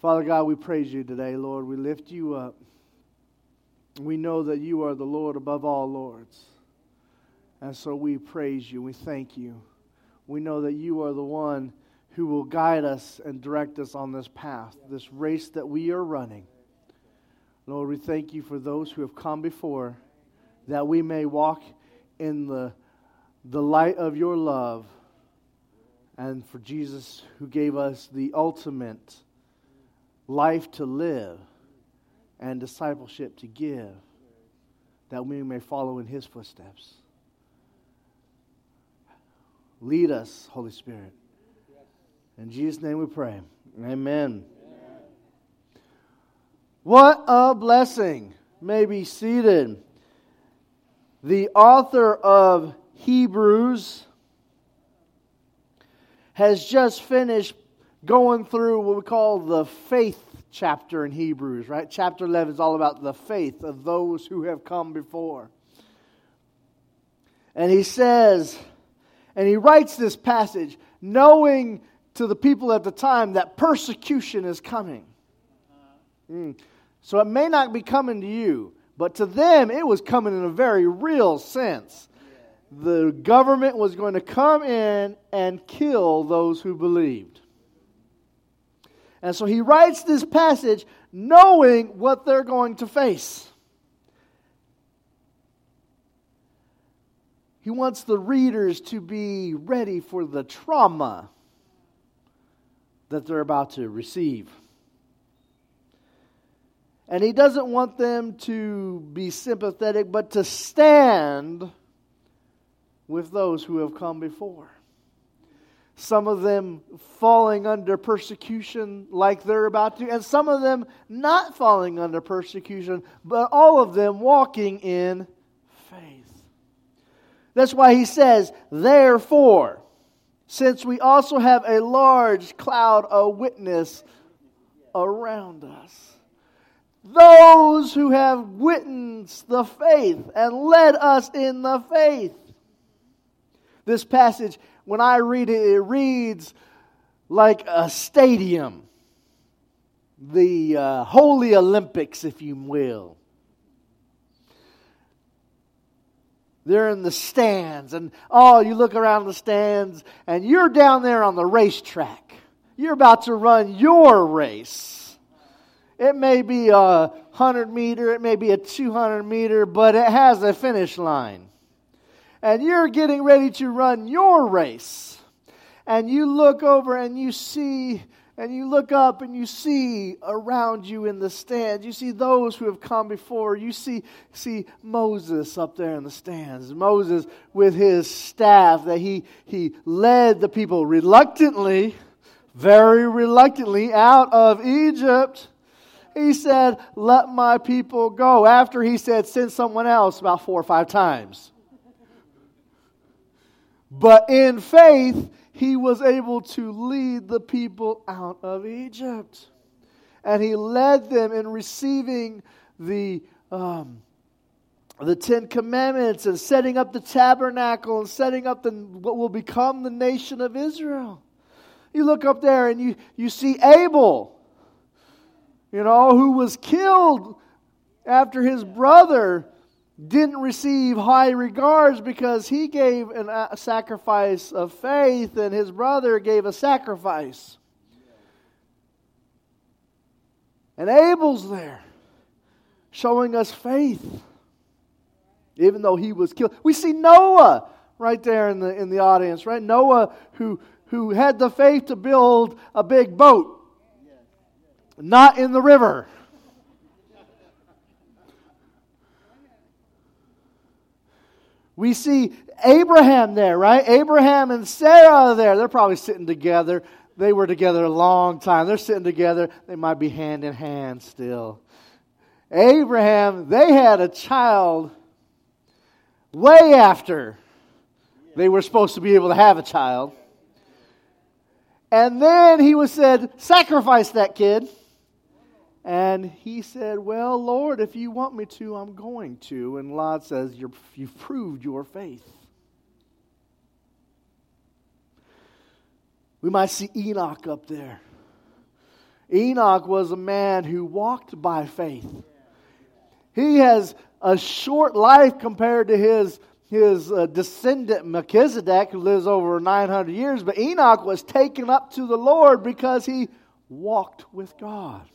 Father God, we praise you today, Lord. We lift you up. We know that you are the Lord above all lords. And so we praise you. We thank you. We know that you are the one who will guide us and direct us on this path, this race that we are running. Lord, we thank you for those who have come before, that we may walk in the, the light of your love, and for Jesus who gave us the ultimate life to live and discipleship to give, that we may follow in his footsteps. Lead us, Holy Spirit. In Jesus' name we pray. Amen. What a blessing. May be seated. The author of Hebrews has just finished going through what we call the faith chapter in Hebrews, right? Chapter 11 is all about the faith of those who have come before. And he says, and he writes this passage knowing to the people at the time that persecution is coming. Mm. So it may not be coming to you, but to them it was coming in a very real sense. The government was going to come in and kill those who believed. And so he writes this passage knowing what they're going to face. He wants the readers to be ready for the trauma that they're about to receive. And he doesn't want them to be sympathetic, but to stand with those who have come before some of them falling under persecution like they're about to, and some of them not falling under persecution, but all of them walking in faith. That's why he says, Therefore, since we also have a large cloud of witness around us, those who have witnessed the faith and led us in the faith. This passage when I read it, it reads like a stadium, the uh, Holy Olympics, if you will. They're in the stands, and oh, you look around the stands, and you're down there on the racetrack. You're about to run your race. It may be a 100 meter, it may be a 200 meter, but it has a finish line and you're getting ready to run your race, and you look over and you see, and you look up and you see around you in the stands, you see those who have come before. You see, see Moses up there in the stands. Moses with his staff that he, he led the people reluctantly, very reluctantly out of Egypt. He said, Let my people go. After he said, Send someone else about four or five times. But in faith, he was able to lead the people out of Egypt. And he led them in receiving the, um, the Ten Commandments and setting up the tabernacle and setting up the, what will become the nation of Israel. You look up there and you, you see Abel, you know, who was killed after his brother didn't receive high regards because he gave a sacrifice of faith and his brother gave a sacrifice. And Abel's there showing us faith, even though he was killed. We see Noah right there in the, in the audience, right? Noah, who, who had the faith to build a big boat, not in the river. We see Abraham there, right? Abraham and Sarah there. They're probably sitting together. They were together a long time. They're sitting together. They might be hand in hand still. Abraham, they had a child way after they were supposed to be able to have a child. And then he was said, sacrifice that kid. And he said, Well, Lord, if you want me to, I'm going to. And Lot says, you have proved your faith. We might see Enoch up there. Enoch was a man who walked by faith. He has a short life compared to his, his uh, descendant Melchizedek, who lives over 900 years, but Enoch was taken up to the Lord because he walked with God.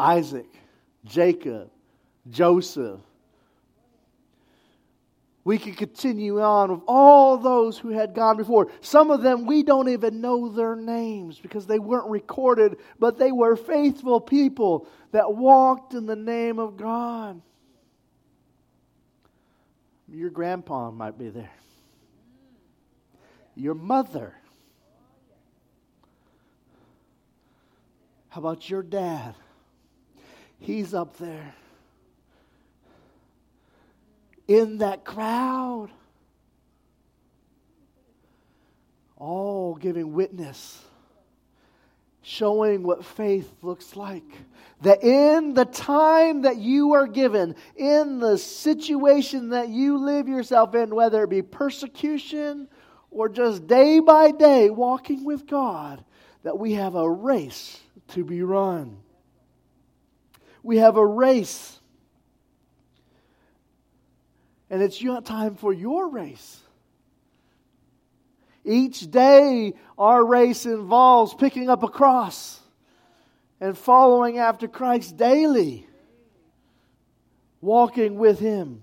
Isaac, Jacob, Joseph, we could continue on with all those who had gone before. Some of them we don't even know their names because they weren't recorded, but they were faithful people that walked in the name of God. Your grandpa might be there. Your mother. How about your dad? He's up there in that crowd. All giving witness, showing what faith looks like. That in the time that you are given, in the situation that you live yourself in, whether it be persecution or just day by day walking with God, that we have a race to be run. We have a race and it's your time for your race. Each day, our race involves picking up a cross and following after Christ daily, walking with Him.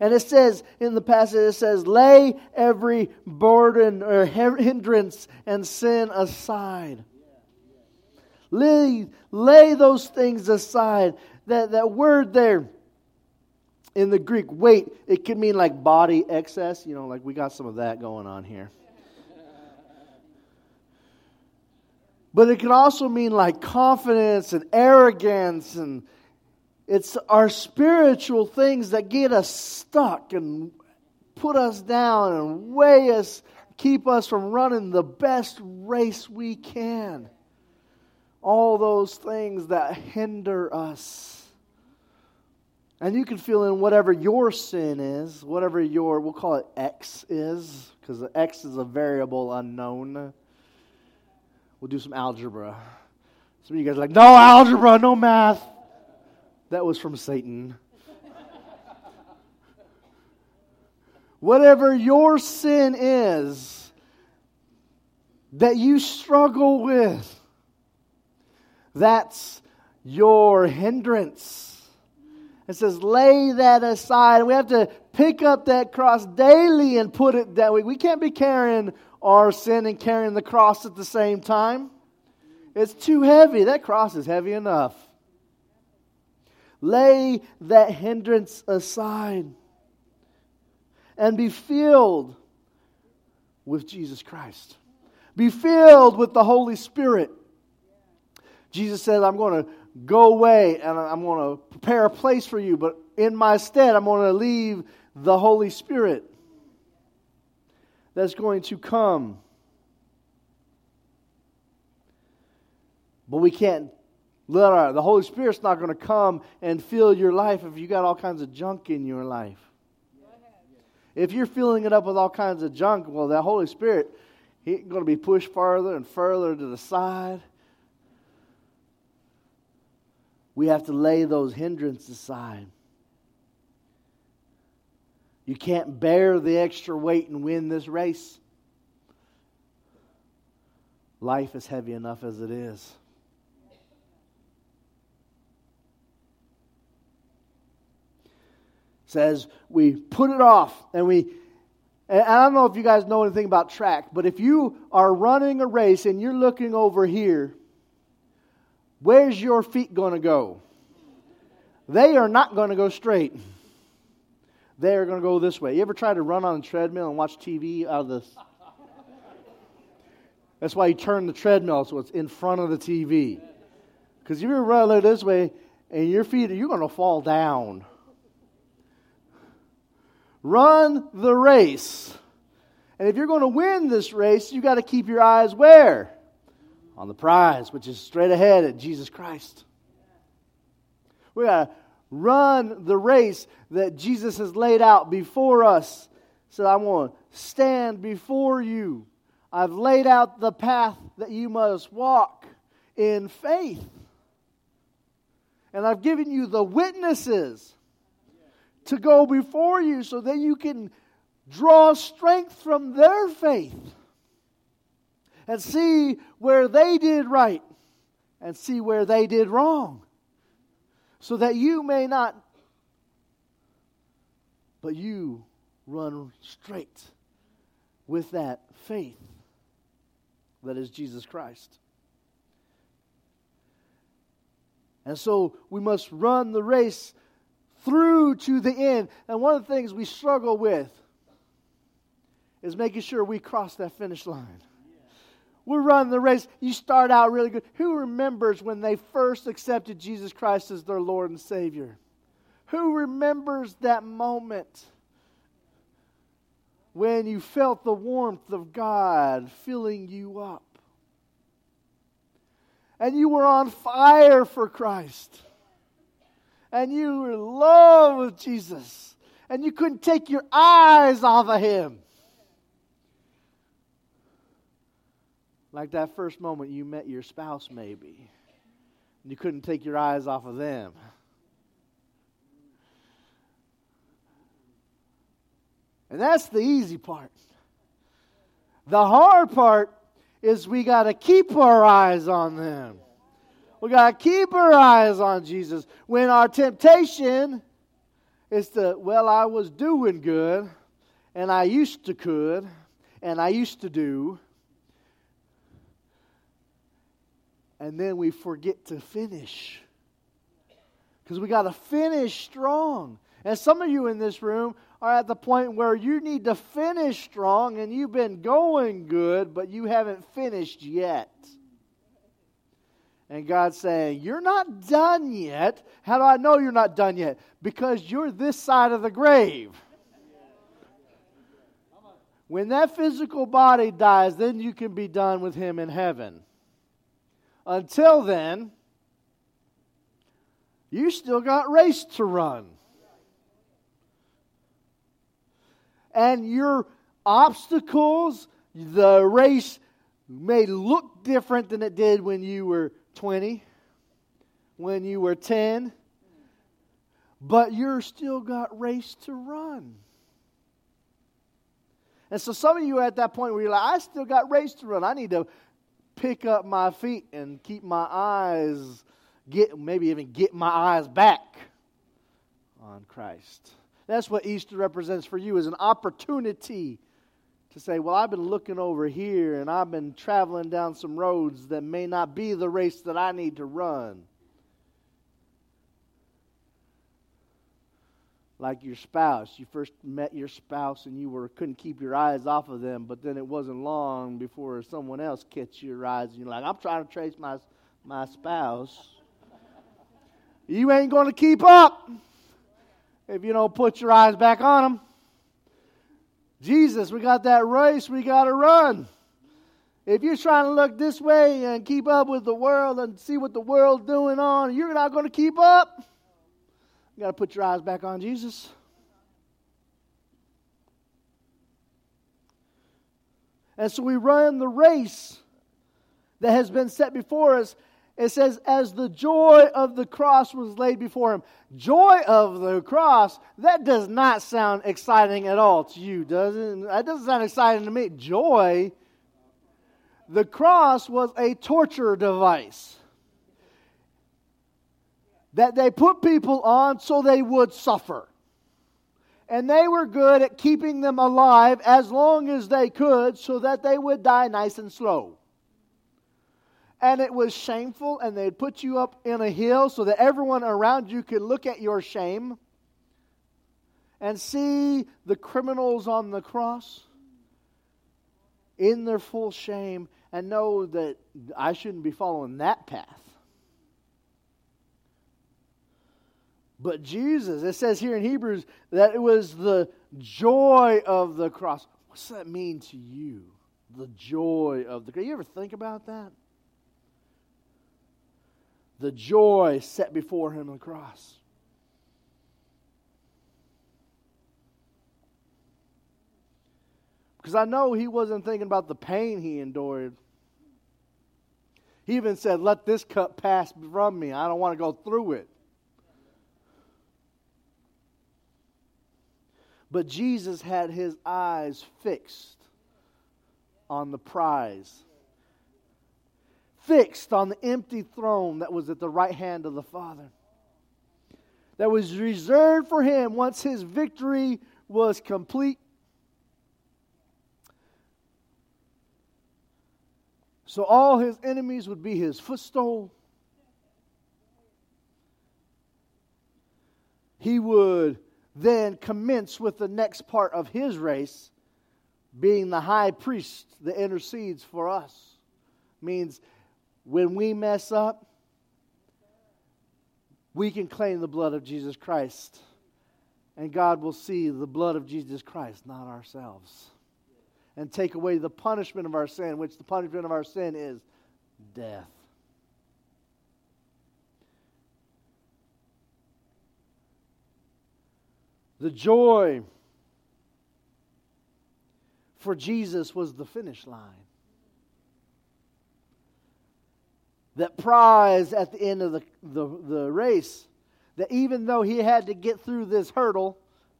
And it says in the passage, it says, lay every burden or hindrance and sin aside. Lay, lay those things aside. That, that word there, in the Greek, weight, it can mean like body excess. You know, like we got some of that going on here. But it can also mean like confidence and arrogance, and it's our spiritual things that get us stuck and put us down and weigh us, keep us from running the best race we can. All those things that hinder us. And you can fill in whatever your sin is, whatever your, we'll call it X is, because X is a variable unknown. We'll do some algebra. Some of you guys are like, no algebra, no math. That was from Satan. whatever your sin is that you struggle with, that's your hindrance it says, lay that aside. We have to pick up that cross daily and put it that way. We can't be carrying our sin and carrying the cross at the same time. It's too heavy. That cross is heavy enough. Lay that hindrance aside and be filled with Jesus Christ. Be filled with the Holy Spirit. Jesus said, I'm going to go away and I'm going to prepare a place for you, but in my stead, I'm going to leave the Holy Spirit that's going to come. But we can't let our, the Holy Spirit's not going to come and fill your life if you got all kinds of junk in your life. If you're filling it up with all kinds of junk, well, that Holy Spirit, He's going to be pushed further and further to the side. We have to lay those hindrances aside. You can't bear the extra weight and win this race. Life is heavy enough as it is. Says we put it off and we and I don't know if you guys know anything about track, but if you are running a race and you're looking over here Where's your feet going to go? They are not going to go straight. They are going to go this way. You ever try to run on a treadmill and watch TV out of this? That's why you turn the treadmill so it's in front of the TV. Because if you run like this way and your feet, you're going to fall down. Run the race. And if you're going to win this race, you got to keep your eyes where? On the prize, which is straight ahead at Jesus Christ. We got to run the race that Jesus has laid out before us said, I want to stand before you. I've laid out the path that you must walk in faith. And I've given you the witnesses to go before you so that you can draw strength from their faith and see where they did right and see where they did wrong so that you may not, but you run straight with that faith that is Jesus Christ. And so we must run the race through to the end. And one of the things we struggle with is making sure we cross that finish line. We're running the race. You start out really good. Who remembers when they first accepted Jesus Christ as their Lord and Savior? Who remembers that moment when you felt the warmth of God filling you up? And you were on fire for Christ. And you were in love with Jesus. And you couldn't take your eyes off of Him. Like that first moment you met your spouse, maybe. And you couldn't take your eyes off of them. And that's the easy part. The hard part is we got to keep our eyes on them. We got to keep our eyes on Jesus. When our temptation is to, well, I was doing good, and I used to could, and I used to do, and then we forget to finish. Because we got to finish strong. And some of you in this room are at the point where you need to finish strong and you've been going good, but you haven't finished yet. And God's saying, You're not done yet. How do I know you're not done yet? Because you're this side of the grave. When that physical body dies, then you can be done with Him in heaven. Until then, you still got race to run. And your obstacles, the race may look different than it did when you were 20, when you were 10, but you're still got race to run. And so some of you are at that point where you're like, I still got race to run. I need to pick up my feet and keep my eyes, get maybe even get my eyes back on Christ. That's what Easter represents for you is an opportunity to say, Well, I've been looking over here and I've been traveling down some roads that may not be the race that I need to run. Like your spouse, you first met your spouse and you were couldn't keep your eyes off of them, but then it wasn't long before someone else catch your eyes and you're like, I'm trying to trace my my spouse. You ain't going to keep up if you don't put your eyes back on them. Jesus, we got that race we got to run. If you're trying to look this way and keep up with the world and see what the world's doing on, you're not going to keep up. You got to put your eyes back on Jesus. And so we run the race that has been set before us it says, as the joy of the cross was laid before him. Joy of the cross, that does not sound exciting at all to you, does it? That doesn't sound exciting to me. Joy, the cross was a torture device that they put people on so they would suffer. And they were good at keeping them alive as long as they could so that they would die nice and slow and it was shameful, and they'd put you up in a hill so that everyone around you could look at your shame and see the criminals on the cross in their full shame and know that I shouldn't be following that path. But Jesus, it says here in Hebrews that it was the joy of the cross. What's that mean to you? The joy of the cross. You ever think about that? the joy set before him on the cross. Because I know he wasn't thinking about the pain he endured. He even said, Let this cup pass from me. I don't want to go through it. But Jesus had his eyes fixed on the prize, fixed on the empty throne that was at the right hand of the Father, that was reserved for him once his victory was complete. So all his enemies would be his footstool. He would then commence with the next part of his race, being the high priest that intercedes for us. Means when we mess up, we can claim the blood of Jesus Christ. And God will see the blood of Jesus Christ, not ourselves. And take away the punishment of our sin, which the punishment of our sin is death. The joy for Jesus was the finish line. That prize at the end of the, the, the race, that even though he had to get through this hurdle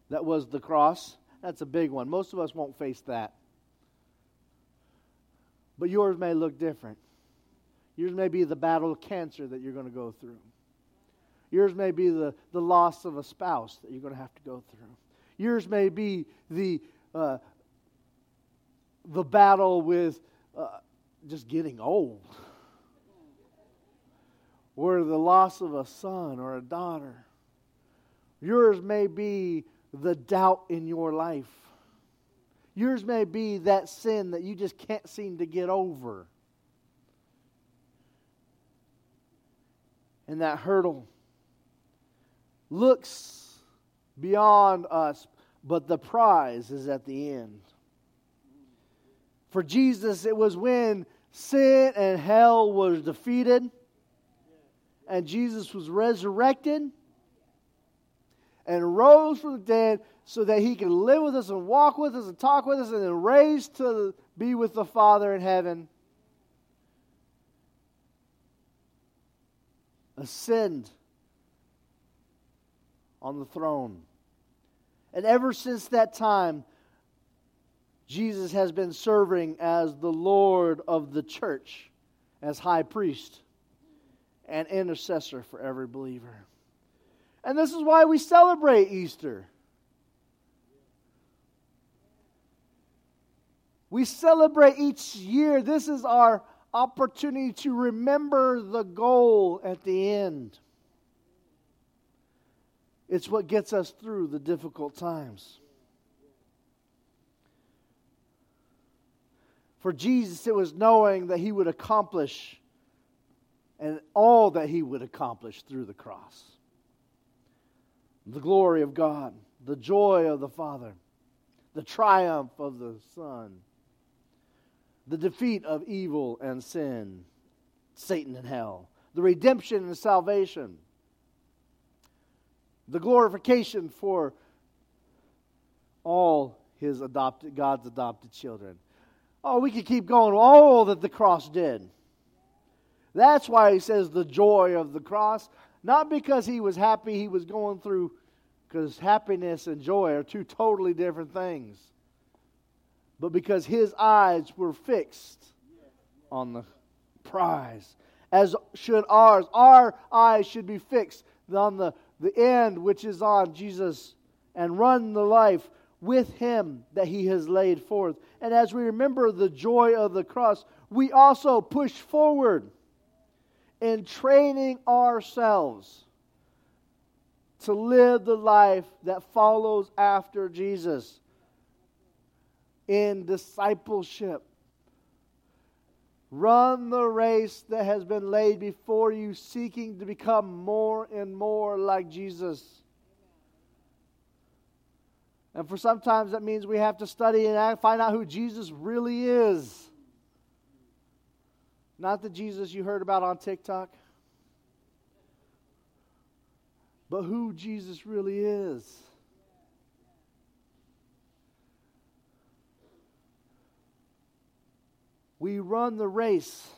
that was the cross, that's a big one. Most of us won't face that. But yours may look different. Yours may be the battle of cancer that you're going to go through. Yours may be the, the loss of a spouse that you're going to have to go through. Yours may be the, uh, the battle with uh, just getting old, or the loss of a son or a daughter. Yours may be the doubt in your life. Yours may be that sin that you just can't seem to get over. And that hurdle looks beyond us, but the prize is at the end. For Jesus, it was when sin and hell was defeated and Jesus was resurrected and rose from the dead so that he can live with us and walk with us and talk with us and then raised to be with the Father in heaven. Ascend on the throne. And ever since that time, Jesus has been serving as the Lord of the church, as high priest and intercessor for every believer. And this is why we celebrate Easter. We celebrate each year. This is our opportunity to remember the goal at the end. It's what gets us through the difficult times. For Jesus, it was knowing that he would accomplish and all that he would accomplish through the cross. The glory of God, the joy of the Father, the triumph of the Son, the defeat of evil and sin, Satan and hell, the redemption and salvation the glorification for all his adopted God's adopted children. Oh, we could keep going. All that the cross did. That's why he says the joy of the cross. Not because he was happy he was going through, because happiness and joy are two totally different things. But because his eyes were fixed on the prize, as should ours. Our eyes should be fixed on the the end which is on Jesus and run the life with him that he has laid forth. And as we remember the joy of the cross, we also push forward in training ourselves to live the life that follows after Jesus in discipleship. Run the race that has been laid before you, seeking to become more and more like Jesus. And for sometimes that means we have to study and find out who Jesus really is. Not the Jesus you heard about on TikTok, but who Jesus really is. We run the race.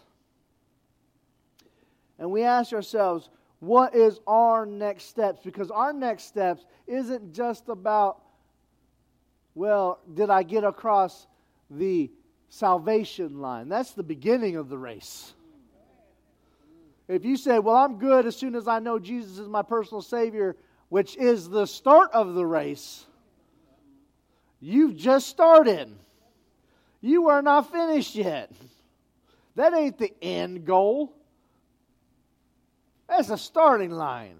And we ask ourselves, what is our next steps? Because our next steps isn't just about, well, did I get across the salvation line? That's the beginning of the race. If you say, well, I'm good as soon as I know Jesus is my personal Savior, which is the start of the race, you've just started. You are not finished yet. That ain't the end goal. That's a starting line.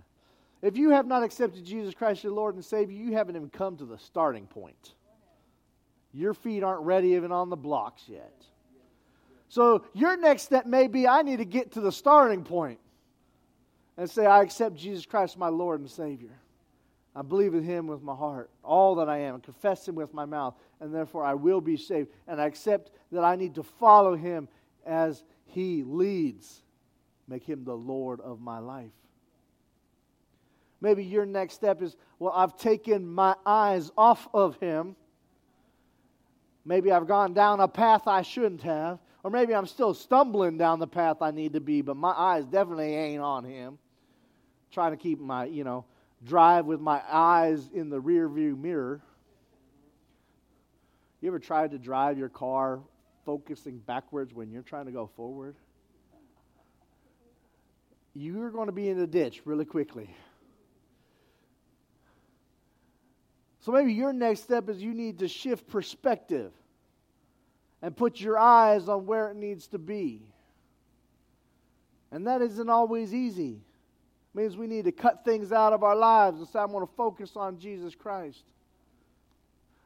If you have not accepted Jesus Christ your Lord and Savior, you haven't even come to the starting point. Your feet aren't ready even on the blocks yet. So your next step may be I need to get to the starting point and say, I accept Jesus Christ my Lord and Savior. I believe in him with my heart, all that I am, and confess him with my mouth, and therefore I will be saved. And I accept that I need to follow him as he leads. Make him the Lord of my life. Maybe your next step is, well, I've taken my eyes off of him. Maybe I've gone down a path I shouldn't have. Or maybe I'm still stumbling down the path I need to be, but my eyes definitely ain't on him. Trying to keep my, you know, drive with my eyes in the rear view mirror. You ever tried to drive your car focusing backwards when you're trying to go forward? You're going to be in the ditch really quickly. So maybe your next step is you need to shift perspective and put your eyes on where it needs to be. And that isn't always easy means we need to cut things out of our lives and say, I'm going to focus on Jesus Christ.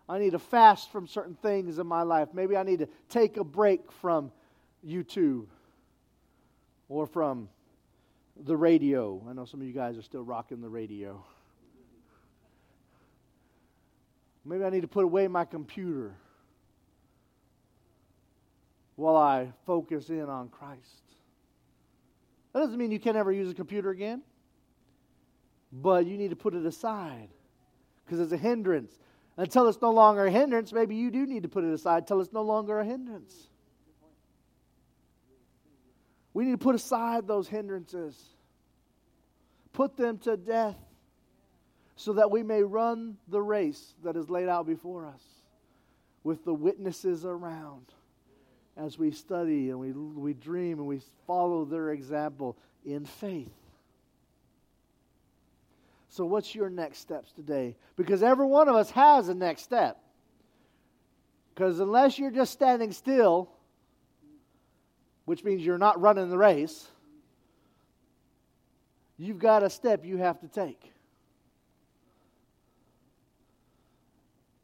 I need to fast from certain things in my life. Maybe I need to take a break from YouTube or from the radio. I know some of you guys are still rocking the radio. Maybe I need to put away my computer while I focus in on Christ. That doesn't mean you can never use a computer again but you need to put it aside because it's a hindrance. Until it's no longer a hindrance, maybe you do need to put it aside until it's no longer a hindrance. We need to put aside those hindrances, put them to death, so that we may run the race that is laid out before us with the witnesses around as we study and we, we dream and we follow their example in faith. So, what's your next steps today? Because every one of us has a next step. Because unless you're just standing still, which means you're not running the race, you've got a step you have to take.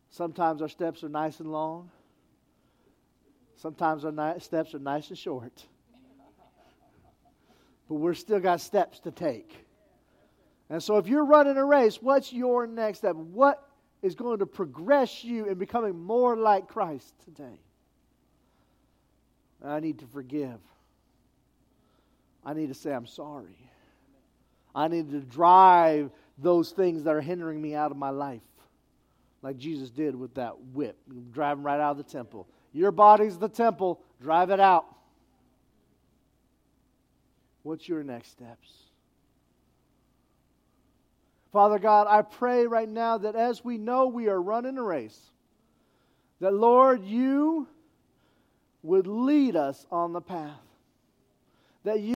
Sometimes our steps are nice and long. Sometimes our ni- steps are nice and short. But we're still got steps to take. And so, if you're running a race, what's your next step? What is going to progress you in becoming more like Christ today? I need to forgive. I need to say, I'm sorry. I need to drive those things that are hindering me out of my life, like Jesus did with that whip, driving right out of the temple. Your body's the temple, drive it out. What's your next steps? Father God, I pray right now that as we know we are running a race, that Lord, you would lead us on the path. That you